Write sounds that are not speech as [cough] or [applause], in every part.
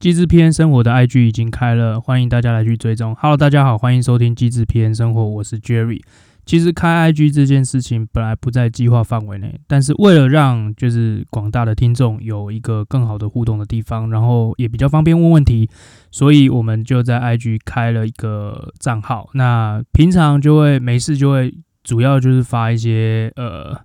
机智篇生活的 IG 已经开了，欢迎大家来去追踪。Hello，大家好，欢迎收听机智篇生活，我是 Jerry。其实开 IG 这件事情本来不在计划范围内，但是为了让就是广大的听众有一个更好的互动的地方，然后也比较方便问问题，所以我们就在 IG 开了一个账号。那平常就会没事就会主要就是发一些呃。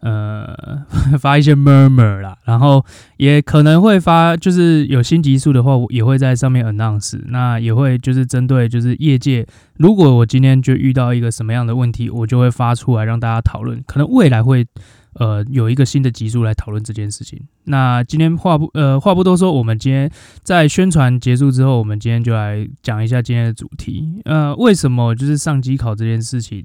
呃，[laughs] 发一些 murmur 啦，然后也可能会发，就是有新集数的话，我也会在上面 announce。那也会就是针对就是业界，如果我今天就遇到一个什么样的问题，我就会发出来让大家讨论。可能未来会呃有一个新的集数来讨论这件事情。那今天话不呃话不多说，我们今天在宣传结束之后，我们今天就来讲一下今天的主题。呃，为什么就是上机考这件事情？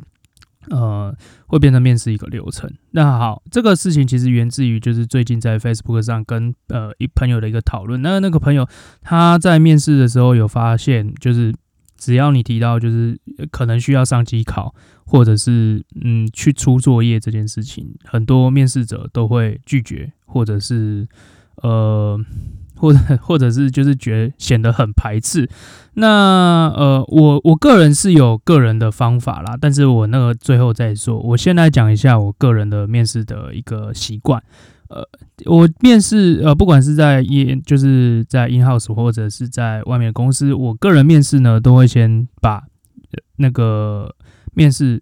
呃，会变成面试一个流程。那好，这个事情其实源自于就是最近在 Facebook 上跟呃一朋友的一个讨论。那那个朋友他在面试的时候有发现，就是只要你提到就是可能需要上机考，或者是嗯去出作业这件事情，很多面试者都会拒绝，或者是呃。或者 [laughs] 或者是就是觉得显得很排斥，那呃我我个人是有个人的方法啦，但是我那个最后再说，我先来讲一下我个人的面试的一个习惯，呃我面试呃不管是在一就是在 in house 或者是在外面公司，我个人面试呢都会先把那个面试。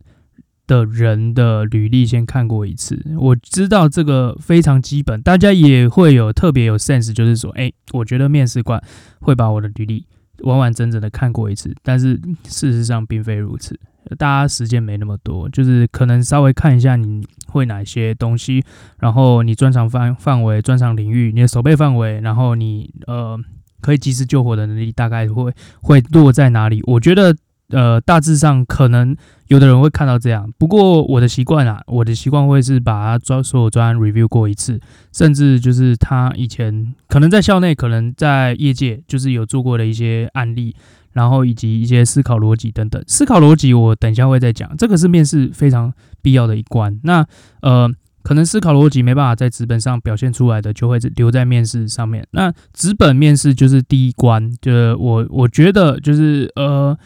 的人的履历先看过一次，我知道这个非常基本，大家也会有特别有 sense，就是说，哎，我觉得面试官会把我的履历完完整整的看过一次，但是事实上并非如此，大家时间没那么多，就是可能稍微看一下你会哪些东西，然后你专长范范围、专长领域、你的守备范围，然后你呃可以及时救火的能力大概会会落在哪里，我觉得。呃，大致上可能有的人会看到这样，不过我的习惯啊，我的习惯会是把他专所有专案 review 过一次，甚至就是他以前可能在校内，可能在业界就是有做过的一些案例，然后以及一些思考逻辑等等。思考逻辑我等一下会再讲，这个是面试非常必要的一关。那呃，可能思考逻辑没办法在纸本上表现出来的，就会留在面试上面。那纸本面试就是第一关，就是我我觉得就是呃。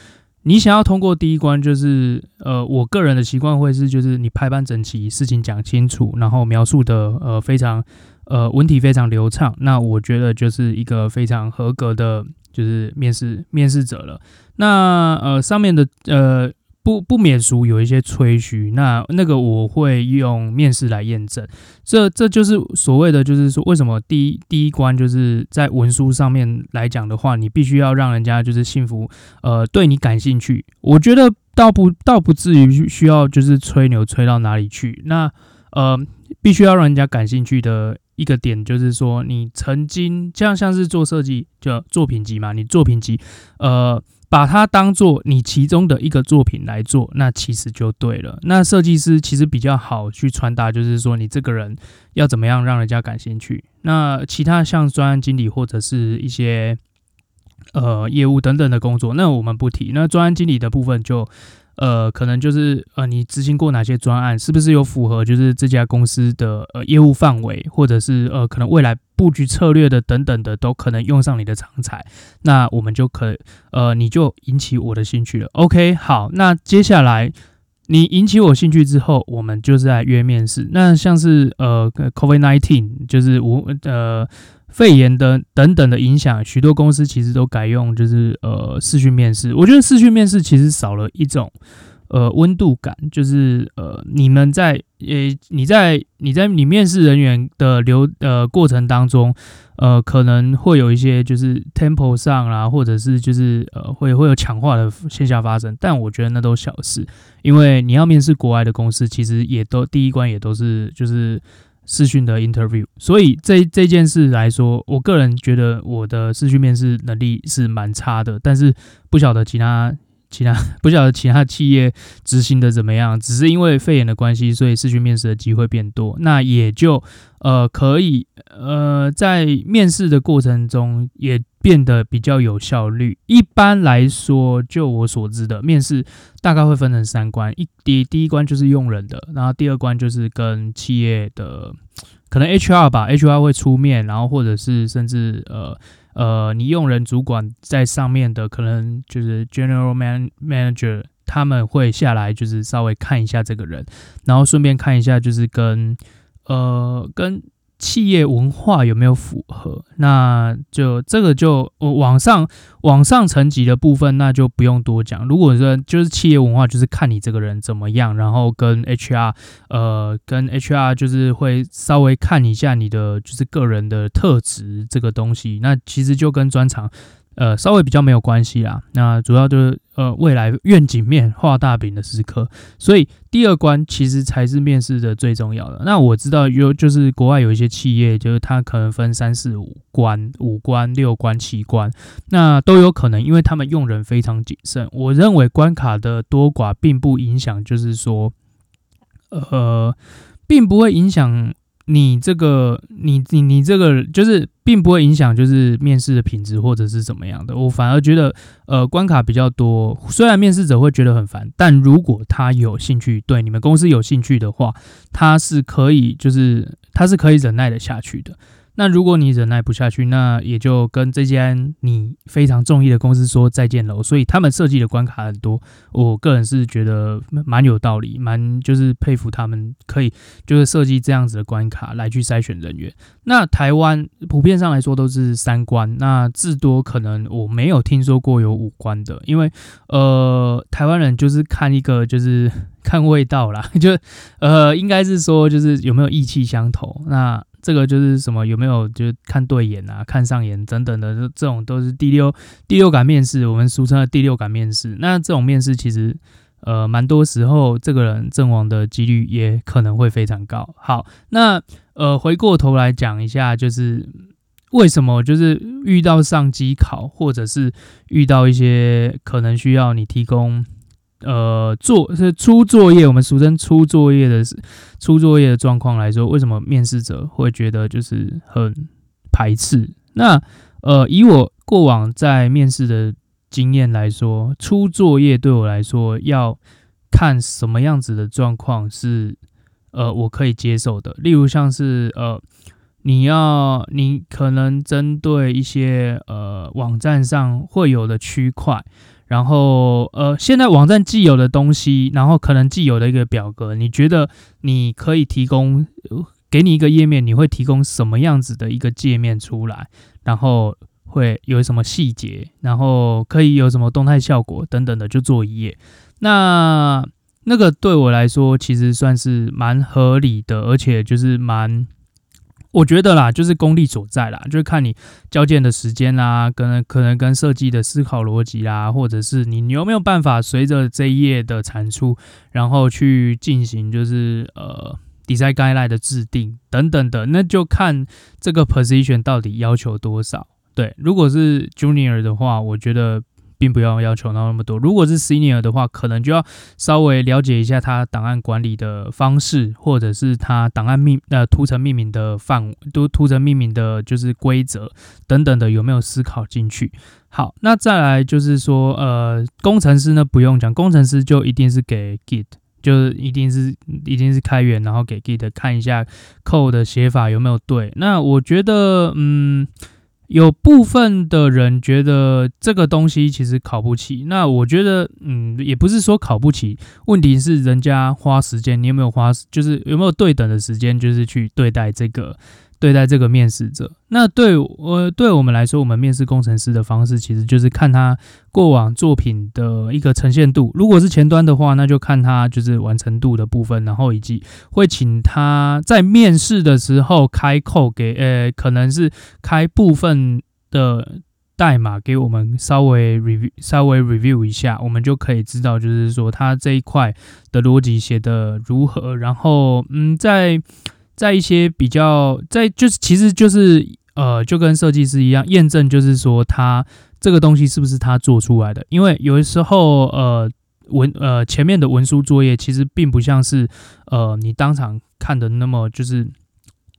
你想要通过第一关，就是呃，我个人的习惯会是，就是你排版整齐，事情讲清楚，然后描述的呃非常呃文体非常流畅，那我觉得就是一个非常合格的，就是面试面试者了。那呃上面的呃。不不免俗有一些吹嘘，那那个我会用面试来验证，这这就是所谓的，就是说为什么第一第一关就是在文书上面来讲的话，你必须要让人家就是信服，呃，对你感兴趣。我觉得倒不倒不至于需要就是吹牛吹到哪里去，那呃，必须要让人家感兴趣的一个点就是说，你曾经像像是做设计就作品集嘛，你作品集，呃。把它当做你其中的一个作品来做，那其实就对了。那设计师其实比较好去传达，就是说你这个人要怎么样让人家感兴趣。那其他像专案经理或者是一些呃业务等等的工作，那我们不提。那专案经理的部分就。呃，可能就是呃，你执行过哪些专案，是不是有符合就是这家公司的呃业务范围，或者是呃可能未来布局策略的等等的，都可能用上你的长才，那我们就可呃你就引起我的兴趣了。OK，好，那接下来你引起我兴趣之后，我们就是来约面试。那像是呃，COVID nineteen，就是我呃。肺炎的等等的影响，许多公司其实都改用就是呃视讯面试。我觉得视讯面试其实少了一种呃温度感，就是呃你们在呃你在你在你面试人员的流呃过程当中，呃可能会有一些就是 tempo 上啊，或者是就是呃会会有抢话的现象发生。但我觉得那都小事，因为你要面试国外的公司，其实也都第一关也都是就是。视讯的 interview，所以这这件事来说，我个人觉得我的视讯面试能力是蛮差的，但是不晓得其他。其他 [laughs] 不晓得其他企业执行的怎么样，只是因为肺炎的关系，所以视讯面试的机会变多，那也就呃可以呃在面试的过程中也变得比较有效率。一般来说，就我所知的面试大概会分成三关，一第第一关就是用人的，然后第二关就是跟企业的可能 HR 吧，HR 会出面，然后或者是甚至呃。呃，你用人主管在上面的，可能就是 general man manager，他们会下来就是稍微看一下这个人，然后顺便看一下就是跟呃跟。企业文化有没有符合？那就这个就往上往上层级的部分，那就不用多讲。如果说就是企业文化，就是看你这个人怎么样，然后跟 HR 呃跟 HR 就是会稍微看一下你的就是个人的特质这个东西。那其实就跟专长。呃，稍微比较没有关系啦。那主要就是呃，未来愿景面画大饼的时刻。所以第二关其实才是面试的最重要的。那我知道有就是国外有一些企业，就是它可能分三四五关、五关、六关、七关，那都有可能，因为他们用人非常谨慎。我认为关卡的多寡并不影响，就是说，呃，并不会影响。你这个，你你你这个，就是并不会影响，就是面试的品质或者是怎么样的。我反而觉得，呃，关卡比较多，虽然面试者会觉得很烦，但如果他有兴趣，对你们公司有兴趣的话，他是可以，就是他是可以忍耐的下去的。那如果你忍耐不下去，那也就跟这间你非常中意的公司说再见喽。所以他们设计的关卡很多，我个人是觉得蛮有道理，蛮就是佩服他们可以就是设计这样子的关卡来去筛选人员。那台湾普遍上来说都是三关，那至多可能我没有听说过有五关的，因为呃台湾人就是看一个就是看味道啦，就呃应该是说就是有没有意气相投那。这个就是什么？有没有就是看对眼啊，看上眼等等的，这这种都是第六第六感面试，我们俗称的第六感面试。那这种面试其实呃蛮多时候，这个人阵亡的几率也可能会非常高。好，那呃回过头来讲一下，就是为什么就是遇到上机考，或者是遇到一些可能需要你提供。呃，做是出作业，我们俗称出作业的出作业的状况来说，为什么面试者会觉得就是很排斥？那呃，以我过往在面试的经验来说，出作业对我来说要看什么样子的状况是呃我可以接受的。例如像是呃，你要你可能针对一些呃网站上会有的区块。然后，呃，现在网站既有的东西，然后可能既有的一个表格，你觉得你可以提供，给你一个页面，你会提供什么样子的一个界面出来？然后会有什么细节？然后可以有什么动态效果等等的，就做一页。那那个对我来说，其实算是蛮合理的，而且就是蛮。我觉得啦，就是功力所在啦，就是看你交件的时间啦，跟可能跟设计的思考逻辑啦，或者是你你有没有办法随着这一页的产出，然后去进行就是呃 design guideline 的制定等等的，那就看这个 position 到底要求多少。对，如果是 junior 的话，我觉得。并不要要求到那么多。如果是 senior 的话，可能就要稍微了解一下他档案管理的方式，或者是他档案命呃图层命名的范，都图层命名的就是规则等等的有没有思考进去。好，那再来就是说，呃，工程师呢不用讲，工程师就一定是给 Git，就是一定是一定是开源，然后给 Git 看一下 code 的写法有没有对。那我觉得，嗯。有部分的人觉得这个东西其实考不起，那我觉得，嗯，也不是说考不起，问题是人家花时间，你有没有花，就是有没有对等的时间，就是去对待这个。对待这个面试者，那对我对我们来说，我们面试工程师的方式其实就是看他过往作品的一个呈现度。如果是前端的话，那就看他就是完成度的部分，然后以及会请他在面试的时候开扣给呃，可能是开部分的代码给我们稍微 review 稍微 review 一下，我们就可以知道就是说他这一块的逻辑写得如何。然后嗯，在在一些比较，在就是其实就是呃，就跟设计师一样，验证就是说他这个东西是不是他做出来的。因为有的时候呃文呃前面的文书作业其实并不像是呃你当场看的那么就是。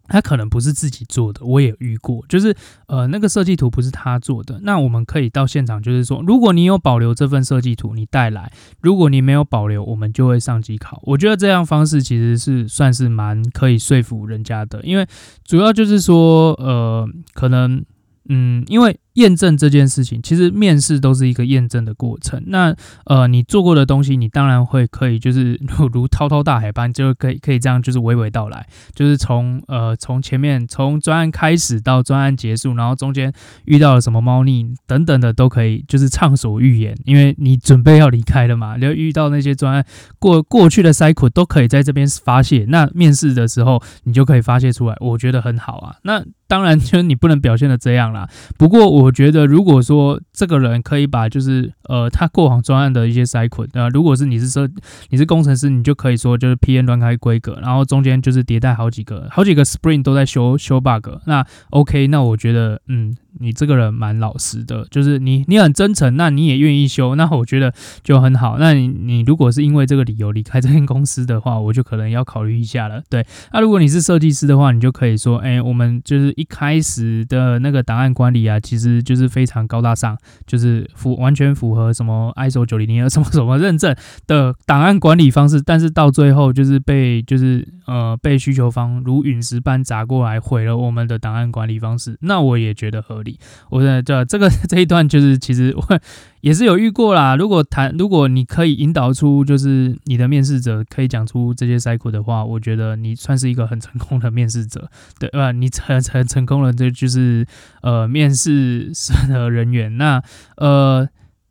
他可能不是自己做的，我也遇过，就是呃那个设计图不是他做的，那我们可以到现场，就是说，如果你有保留这份设计图，你带来；如果你没有保留，我们就会上机考。我觉得这样方式其实是算是蛮可以说服人家的，因为主要就是说，呃，可能嗯，因为验证这件事情，其实面试都是一个验证的过程。那呃，你做过的东西，你当然会可以，就是 [laughs] 如滔滔大海般，就可以可以这样，就是娓娓道来，就是从呃从前面从专案开始到专案结束，然后中间遇到了什么猫腻等等的，都可以就是畅所欲言，因为你准备要离开了嘛，就遇到那些专案过过去的 cycle 都可以在这边发泄。那面试的时候，你就可以发泄出来，我觉得很好啊。那当然，[laughs] 就是你不能表现的这样啦。不过，我我觉得如果说这个人可以把就是呃他过往专案的一些筛捆呃，如果是你是设你是工程师，你就可以说就是 P N 乱开规格，然后中间就是迭代好几个好几个 Spring 都在修修 bug。那 OK，那我觉得嗯。你这个人蛮老实的，就是你你很真诚，那你也愿意修，那我觉得就很好。那你你如果是因为这个理由离开这间公司的话，我就可能要考虑一下了。对，那如果你是设计师的话，你就可以说，哎，我们就是一开始的那个档案管理啊，其实就是非常高大上，就是符完全符合什么 ISO 九零零二什么什么认证的档案管理方式，但是到最后就是被就是呃被需求方如陨石般砸过来，毁了我们的档案管理方式。那我也觉得合我的这这个 [laughs] 这一段就是其实我也是有遇过啦。如果谈如果你可以引导出就是你的面试者可以讲出这些 cycle 的话，我觉得你算是一个很成功的面试者，对吧？你很很成功了这就是呃面试的人员。那呃。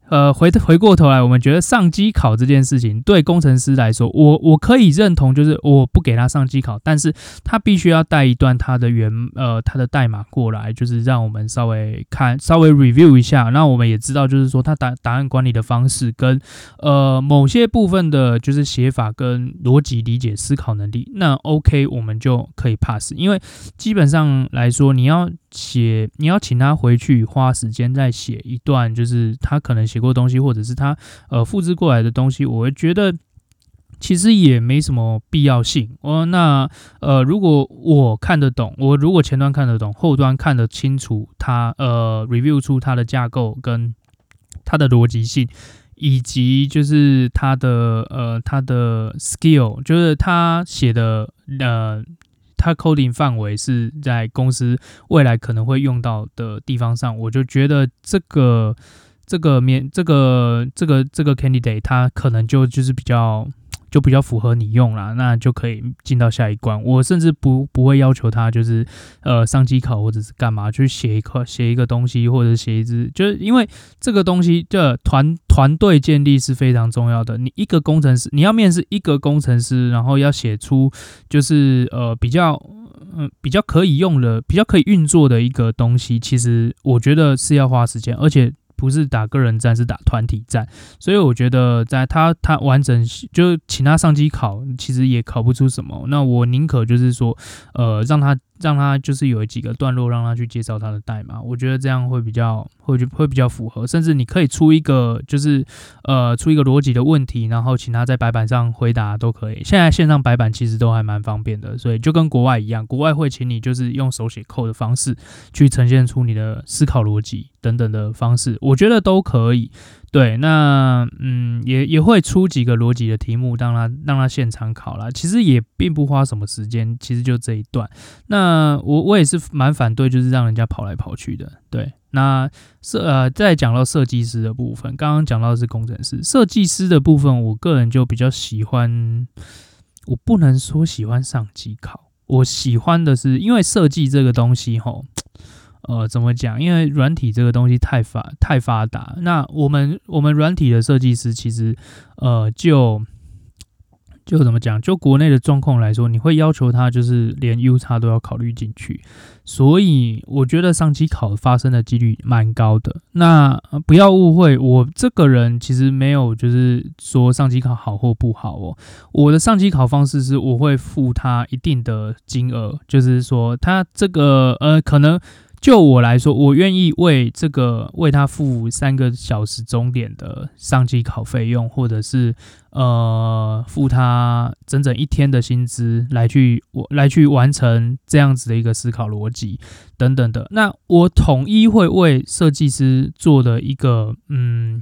呃，回回过头来，我们觉得上机考这件事情对工程师来说，我我可以认同，就是我不给他上机考，但是他必须要带一段他的原呃他的代码过来，就是让我们稍微看稍微 review 一下，那我们也知道，就是说他答答案管理的方式跟呃某些部分的，就是写法跟逻辑理解思考能力，那 OK 我们就可以 pass，因为基本上来说，你要写你要请他回去花时间再写一段，就是他可能写过东西，或者是他呃复制过来的东西，我会觉得其实也没什么必要性。哦，那呃，如果我看得懂，我如果前端看得懂，后端看得清楚他，呃 review 出他的架构跟他的逻辑性，以及就是他的呃他的 skill，就是他写的呃。它 coding 范围是在公司未来可能会用到的地方上，我就觉得这个这个面这个这个这个 candidate 他可能就就是比较。就比较符合你用啦，那就可以进到下一关。我甚至不不会要求他就是呃上机考或者是干嘛，去写一块写一个东西或者写一支，就是因为这个东西的团团队建立是非常重要的。你一个工程师，你要面试一个工程师，然后要写出就是呃比较嗯、比较可以用的、比较可以运作的一个东西，其实我觉得是要花时间，而且。不是打个人战，是打团体战，所以我觉得在他他完整就请他上机考，其实也考不出什么。那我宁可就是说，呃，让他。让他就是有几个段落，让他去介绍他的代码，我觉得这样会比较会就会比较符合。甚至你可以出一个就是呃出一个逻辑的问题，然后请他在白板上回答都可以。现在线上白板其实都还蛮方便的，所以就跟国外一样，国外会请你就是用手写扣的方式去呈现出你的思考逻辑等等的方式，我觉得都可以。对，那嗯，也也会出几个逻辑的题目，让他让他现场考啦。其实也并不花什么时间，其实就这一段。那我我也是蛮反对，就是让人家跑来跑去的。对，那设呃，再讲到设计师的部分，刚刚讲到的是工程师，设计师的部分，我个人就比较喜欢。我不能说喜欢上机考，我喜欢的是，因为设计这个东西，吼。呃，怎么讲？因为软体这个东西太发太发达，那我们我们软体的设计师其实，呃，就就怎么讲？就国内的状况来说，你会要求他就是连 UX 都要考虑进去，所以我觉得上机考发生的几率蛮高的。那不要误会，我这个人其实没有就是说上机考好或不好哦。我的上机考方式是我会付他一定的金额，就是说他这个呃可能。就我来说，我愿意为这个为他付三个小时钟点的上机考费用，或者是呃付他整整一天的薪资来去我来去完成这样子的一个思考逻辑等等的。那我统一会为设计师做的一个嗯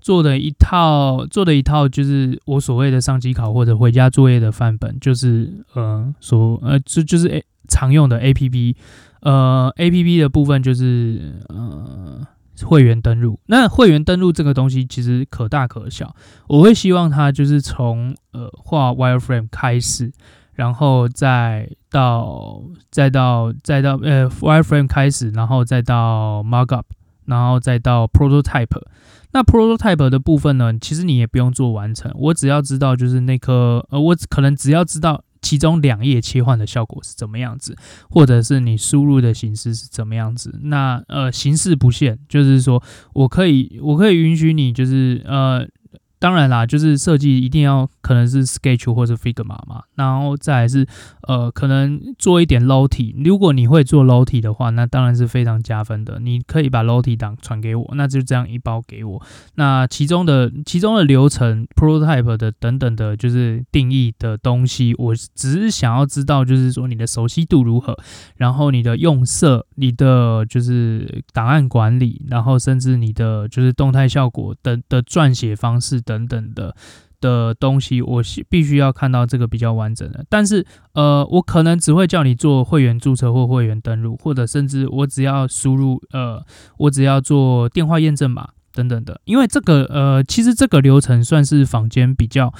做的一套做的一套，就是我所谓的上机考或者回家作业的范本，就是呃所呃就就是诶常用的 APP。呃，APP 的部分就是呃会员登录。那会员登录这个东西其实可大可小，我会希望它就是从呃画 Wireframe 开始，然后再到再到再到呃 Wireframe 开始，然后再到 Markup，然后再到 Prototype。那 prototype 的部分呢，其实你也不用做完成，我只要知道就是那颗，呃，我可能只要知道其中两页切换的效果是怎么样子，或者是你输入的形式是怎么样子。那呃，形式不限，就是说我可以，我可以允许你，就是呃。当然啦，就是设计一定要可能是 Sketch 或者 Figma 嘛，然后再来是呃，可能做一点 Low T。如果你会做 Low T 的话，那当然是非常加分的。你可以把 Low T 档传给我，那就这样一包给我。那其中的其中的流程、Prototype 的等等的，就是定义的东西，我只是想要知道，就是说你的熟悉度如何，然后你的用色、你的就是档案管理，然后甚至你的就是动态效果等的撰写方式等。等的的东西，我必须要看到这个比较完整的。但是，呃，我可能只会叫你做会员注册或会员登录，或者甚至我只要输入，呃，我只要做电话验证码等等的。因为这个，呃，其实这个流程算是坊间比较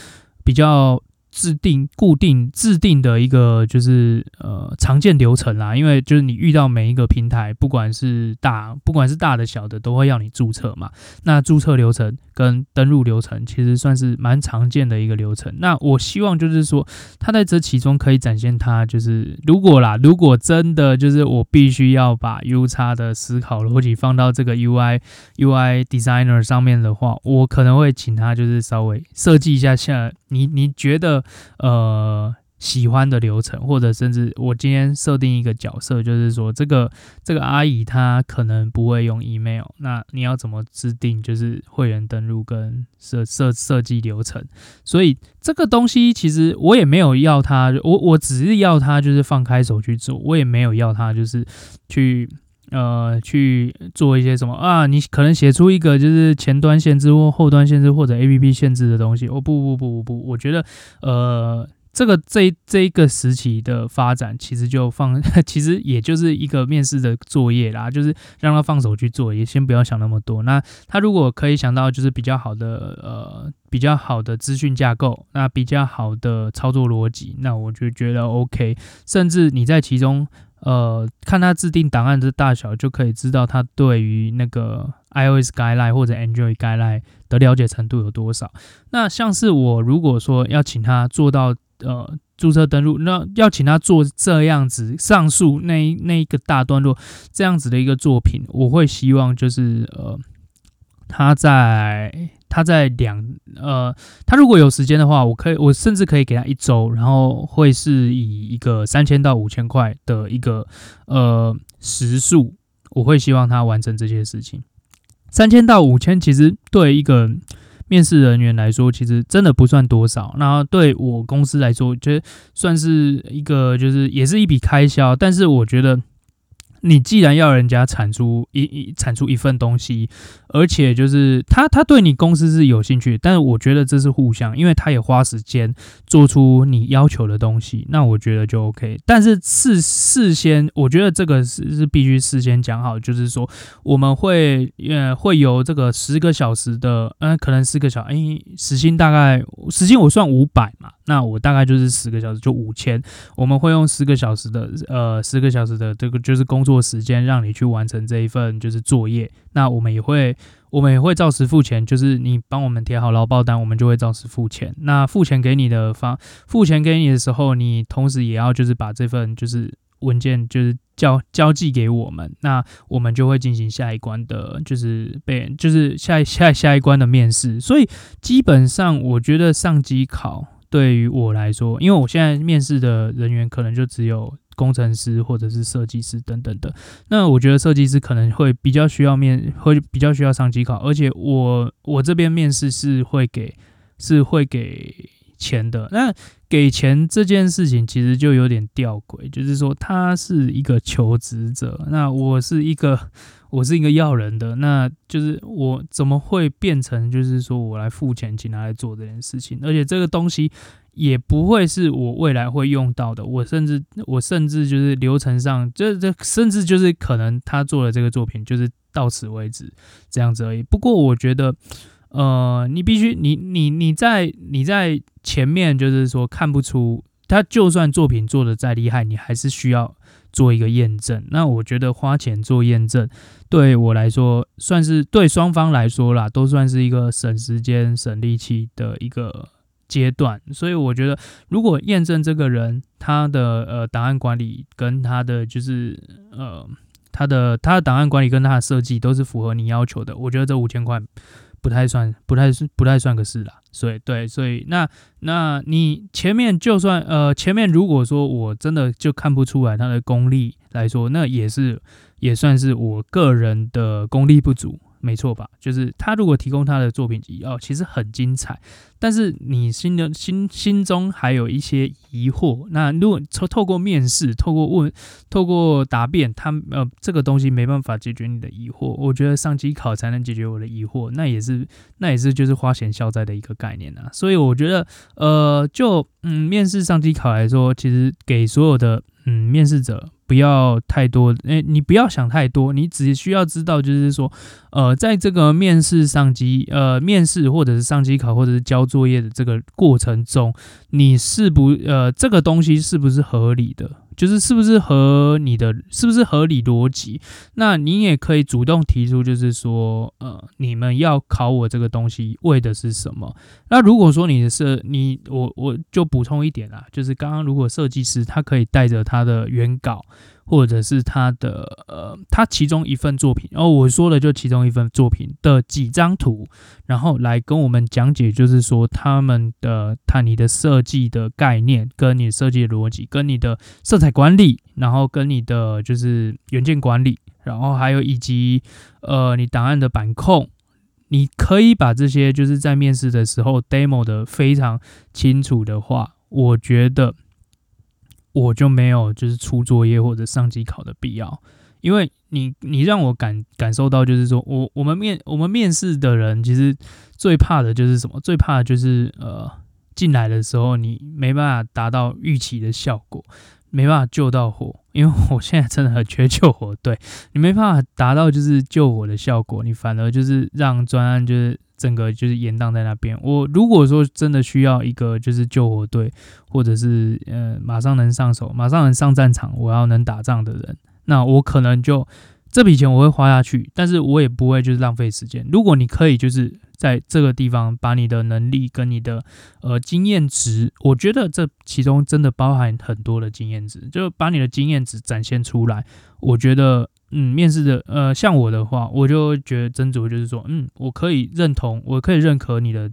比较。制定固定制定的一个就是呃常见流程啦，因为就是你遇到每一个平台，不管是大不管是大的小的，都会要你注册嘛。那注册流程跟登录流程其实算是蛮常见的一个流程。那我希望就是说，它在这其中可以展现它就是如果啦，如果真的就是我必须要把 UX 的思考逻辑放到这个 UI UI designer 上面的话，我可能会请他就是稍微设计一下下你你觉得。呃，喜欢的流程，或者甚至我今天设定一个角色，就是说这个这个阿姨她可能不会用 email，那你要怎么制定就是会员登录跟设设设计流程？所以这个东西其实我也没有要他，我我只是要他就是放开手去做，我也没有要他就是去。呃，去做一些什么啊？你可能写出一个就是前端限制或后端限制或者 APP 限制的东西。哦，不不不不不，我觉得呃，这个这这一个时期的发展，其实就放，[laughs] 其实也就是一个面试的作业啦，就是让他放手去做，也先不要想那么多。那他如果可以想到就是比较好的呃比较好的资讯架构，那比较好的操作逻辑，那我就觉得 OK。甚至你在其中。呃，看他制定档案的大小，就可以知道他对于那个 iOS guideline 或者 Android guideline 的了解程度有多少。那像是我如果说要请他做到呃注册登录，那要请他做这样子上述那那一个大段落这样子的一个作品，我会希望就是呃他在。他在两呃，他如果有时间的话，我可以，我甚至可以给他一周，然后会是以一个三千到五千块的一个呃时数，我会希望他完成这些事情。三千到五千，其实对一个面试人员来说，其实真的不算多少。那对我公司来说，我觉得算是一个，就是也是一笔开销。但是我觉得。你既然要人家产出一一产出一份东西，而且就是他他对你公司是有兴趣，但是我觉得这是互相，因为他也花时间做出你要求的东西，那我觉得就 OK。但是事事先，我觉得这个是是必须事先讲好，就是说我们会呃会有这个十个小时的，嗯、呃，可能四个小时，诶，时薪大概时薪我算五百嘛，那我大概就是十个小时就五千，我们会用十个小时的呃十个小时的这个就是工作。时间让你去完成这一份就是作业，那我们也会我们也会照实付钱，就是你帮我们填好劳报单，我们就会照实付钱。那付钱给你的方付钱给你的时候，你同时也要就是把这份就是文件就是交交寄给我们，那我们就会进行下一关的，就是被就是下下下一关的面试。所以基本上我觉得上机考对于我来说，因为我现在面试的人员可能就只有。工程师或者是设计师等等的，那我觉得设计师可能会比较需要面，会比较需要上机考，而且我我这边面试是会给是会给钱的。那给钱这件事情其实就有点吊诡，就是说他是一个求职者，那我是一个我是一个要人的，那就是我怎么会变成就是说我来付钱请他来做这件事情，而且这个东西也不会是我未来会用到的，我甚至我甚至就是流程上，这这甚至就是可能他做的这个作品就是到此为止这样子而已。不过我觉得，呃，你必须你你你在你在前面就是说看不出他，就算作品做的再厉害，你还是需要。做一个验证，那我觉得花钱做验证，对我来说算是对双方来说啦，都算是一个省时间、省力气的一个阶段。所以我觉得，如果验证这个人他的呃档案管理跟他的就是呃他的他的档案管理跟他的设计都是符合你要求的，我觉得这五千块。不太算，不太是，不太算个事啦。所以，对，所以那那你前面就算呃，前面如果说我真的就看不出来他的功力来说，那也是也算是我个人的功力不足。没错吧？就是他如果提供他的作品集哦，其实很精彩，但是你心的心心中还有一些疑惑。那如果透透过面试、透过问、透过答辩，他呃这个东西没办法解决你的疑惑，我觉得上机考才能解决我的疑惑，那也是那也是就是花钱消灾的一个概念啊。所以我觉得呃，就嗯面试上机考来说，其实给所有的嗯面试者。不要太多，诶，你不要想太多，你只需要知道，就是说，呃，在这个面试上机，呃，面试或者是上机考或者是交作业的这个过程中，你是不，呃，这个东西是不是合理的？就是是不是和你的是不是合理逻辑？那你也可以主动提出，就是说，呃，你们要考我这个东西为的是什么？那如果说你的设你我我就补充一点啦，就是刚刚如果设计师他可以带着他的原稿。或者是他的呃，他其中一份作品，哦，我说的就其中一份作品的几张图，然后来跟我们讲解，就是说他们的他你的设计的概念，跟你设计的逻辑，跟你的色彩管理，然后跟你的就是元件管理，然后还有以及呃你档案的版控，你可以把这些就是在面试的时候 demo 的非常清楚的话，我觉得。我就没有就是出作业或者上机考的必要，因为你你让我感感受到就是说我我们面我们面试的人其实最怕的就是什么？最怕的就是呃进来的时候你没办法达到预期的效果，没办法救到火，因为我现在真的很缺救火队，你没办法达到就是救火的效果，你反而就是让专案就是。整个就是延宕在那边。我如果说真的需要一个就是救火队，或者是呃马上能上手、马上能上战场、我要能打仗的人，那我可能就这笔钱我会花下去，但是我也不会就是浪费时间。如果你可以就是在这个地方把你的能力跟你的呃经验值，我觉得这其中真的包含很多的经验值，就把你的经验值展现出来，我觉得。嗯，面试的呃，像我的话，我就觉得斟酌，就是说，嗯，我可以认同，我可以认可你的，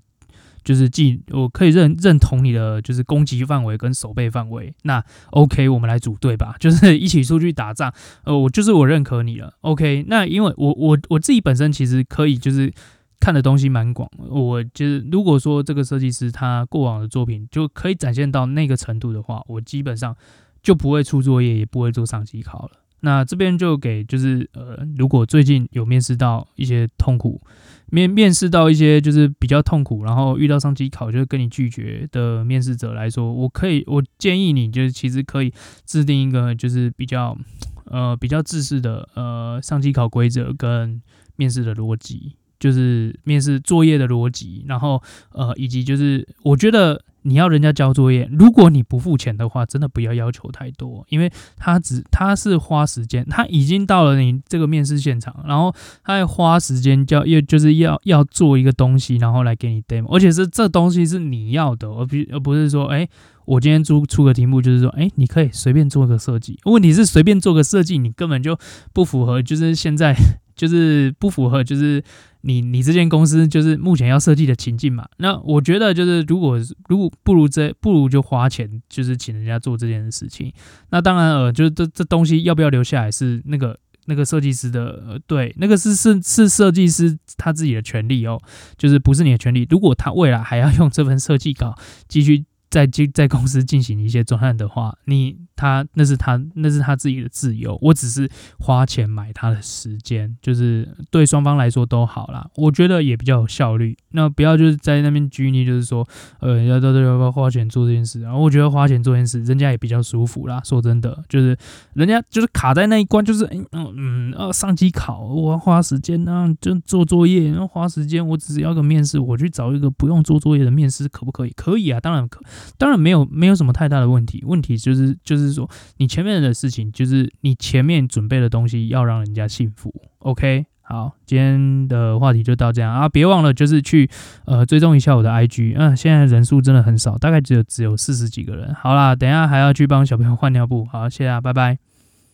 就是技，我可以认认同你的，就是攻击范围跟守备范围。那 OK，我们来组队吧，[laughs] 就是一起出去打仗。呃，我就是我认可你了。OK，那因为我我我自己本身其实可以就是看的东西蛮广，我就是如果说这个设计师他过往的作品就可以展现到那个程度的话，我基本上就不会出作业，也不会做上机考了。那这边就给就是呃，如果最近有面试到一些痛苦，面面试到一些就是比较痛苦，然后遇到上机考就是跟你拒绝的面试者来说，我可以我建议你就是其实可以制定一个就是比较呃比较制式的呃上机考规则跟面试的逻辑，就是面试作业的逻辑，然后呃以及就是我觉得。你要人家交作业，如果你不付钱的话，真的不要要求太多，因为他只他是花时间，他已经到了你这个面试现场，然后他还花时间叫，又就是要要做一个东西，然后来给你 demo，而且是这东西是你要的，而不而不是说，哎，我今天出出个题目，就是说，哎，你可以随便做个设计，问题是随便做个设计，你根本就不符合，就是现在就是不符合，就是。你你这间公司就是目前要设计的情境嘛？那我觉得就是如果如果不如这不如就花钱就是请人家做这件事情。那当然呃，就是这这东西要不要留下来是那个那个设计师的对，那个是是是设计师他自己的权利哦，就是不是你的权利。如果他未来还要用这份设计稿继续在进在公司进行一些专案的话，你他那是他那是他自己的自由，我只是花钱买他的时间，就是对双方来说都好啦。我觉得也比较有效率。那不要就是在那边拘泥，就是说，呃，要要要要花钱做这件事？然后我觉得花钱做件事，人家也比较舒服啦。说真的，就是人家就是卡在那一关，就是嗯嗯呃，上机考我要花时间啊，就做作业，然后花时间，我只是要个面试，我去找一个不用做作业的面试，可不可以？可以啊，当然可。当然没有没有什么太大的问题，问题就是就是说你前面的事情，就是你前面准备的东西要让人家信服。OK，好，今天的话题就到这样啊，别忘了就是去呃追踪一下我的 IG，嗯、现在人数真的很少，大概只有只有四十几个人。好啦，等下还要去帮小朋友换尿布，好，谢谢啊，拜拜。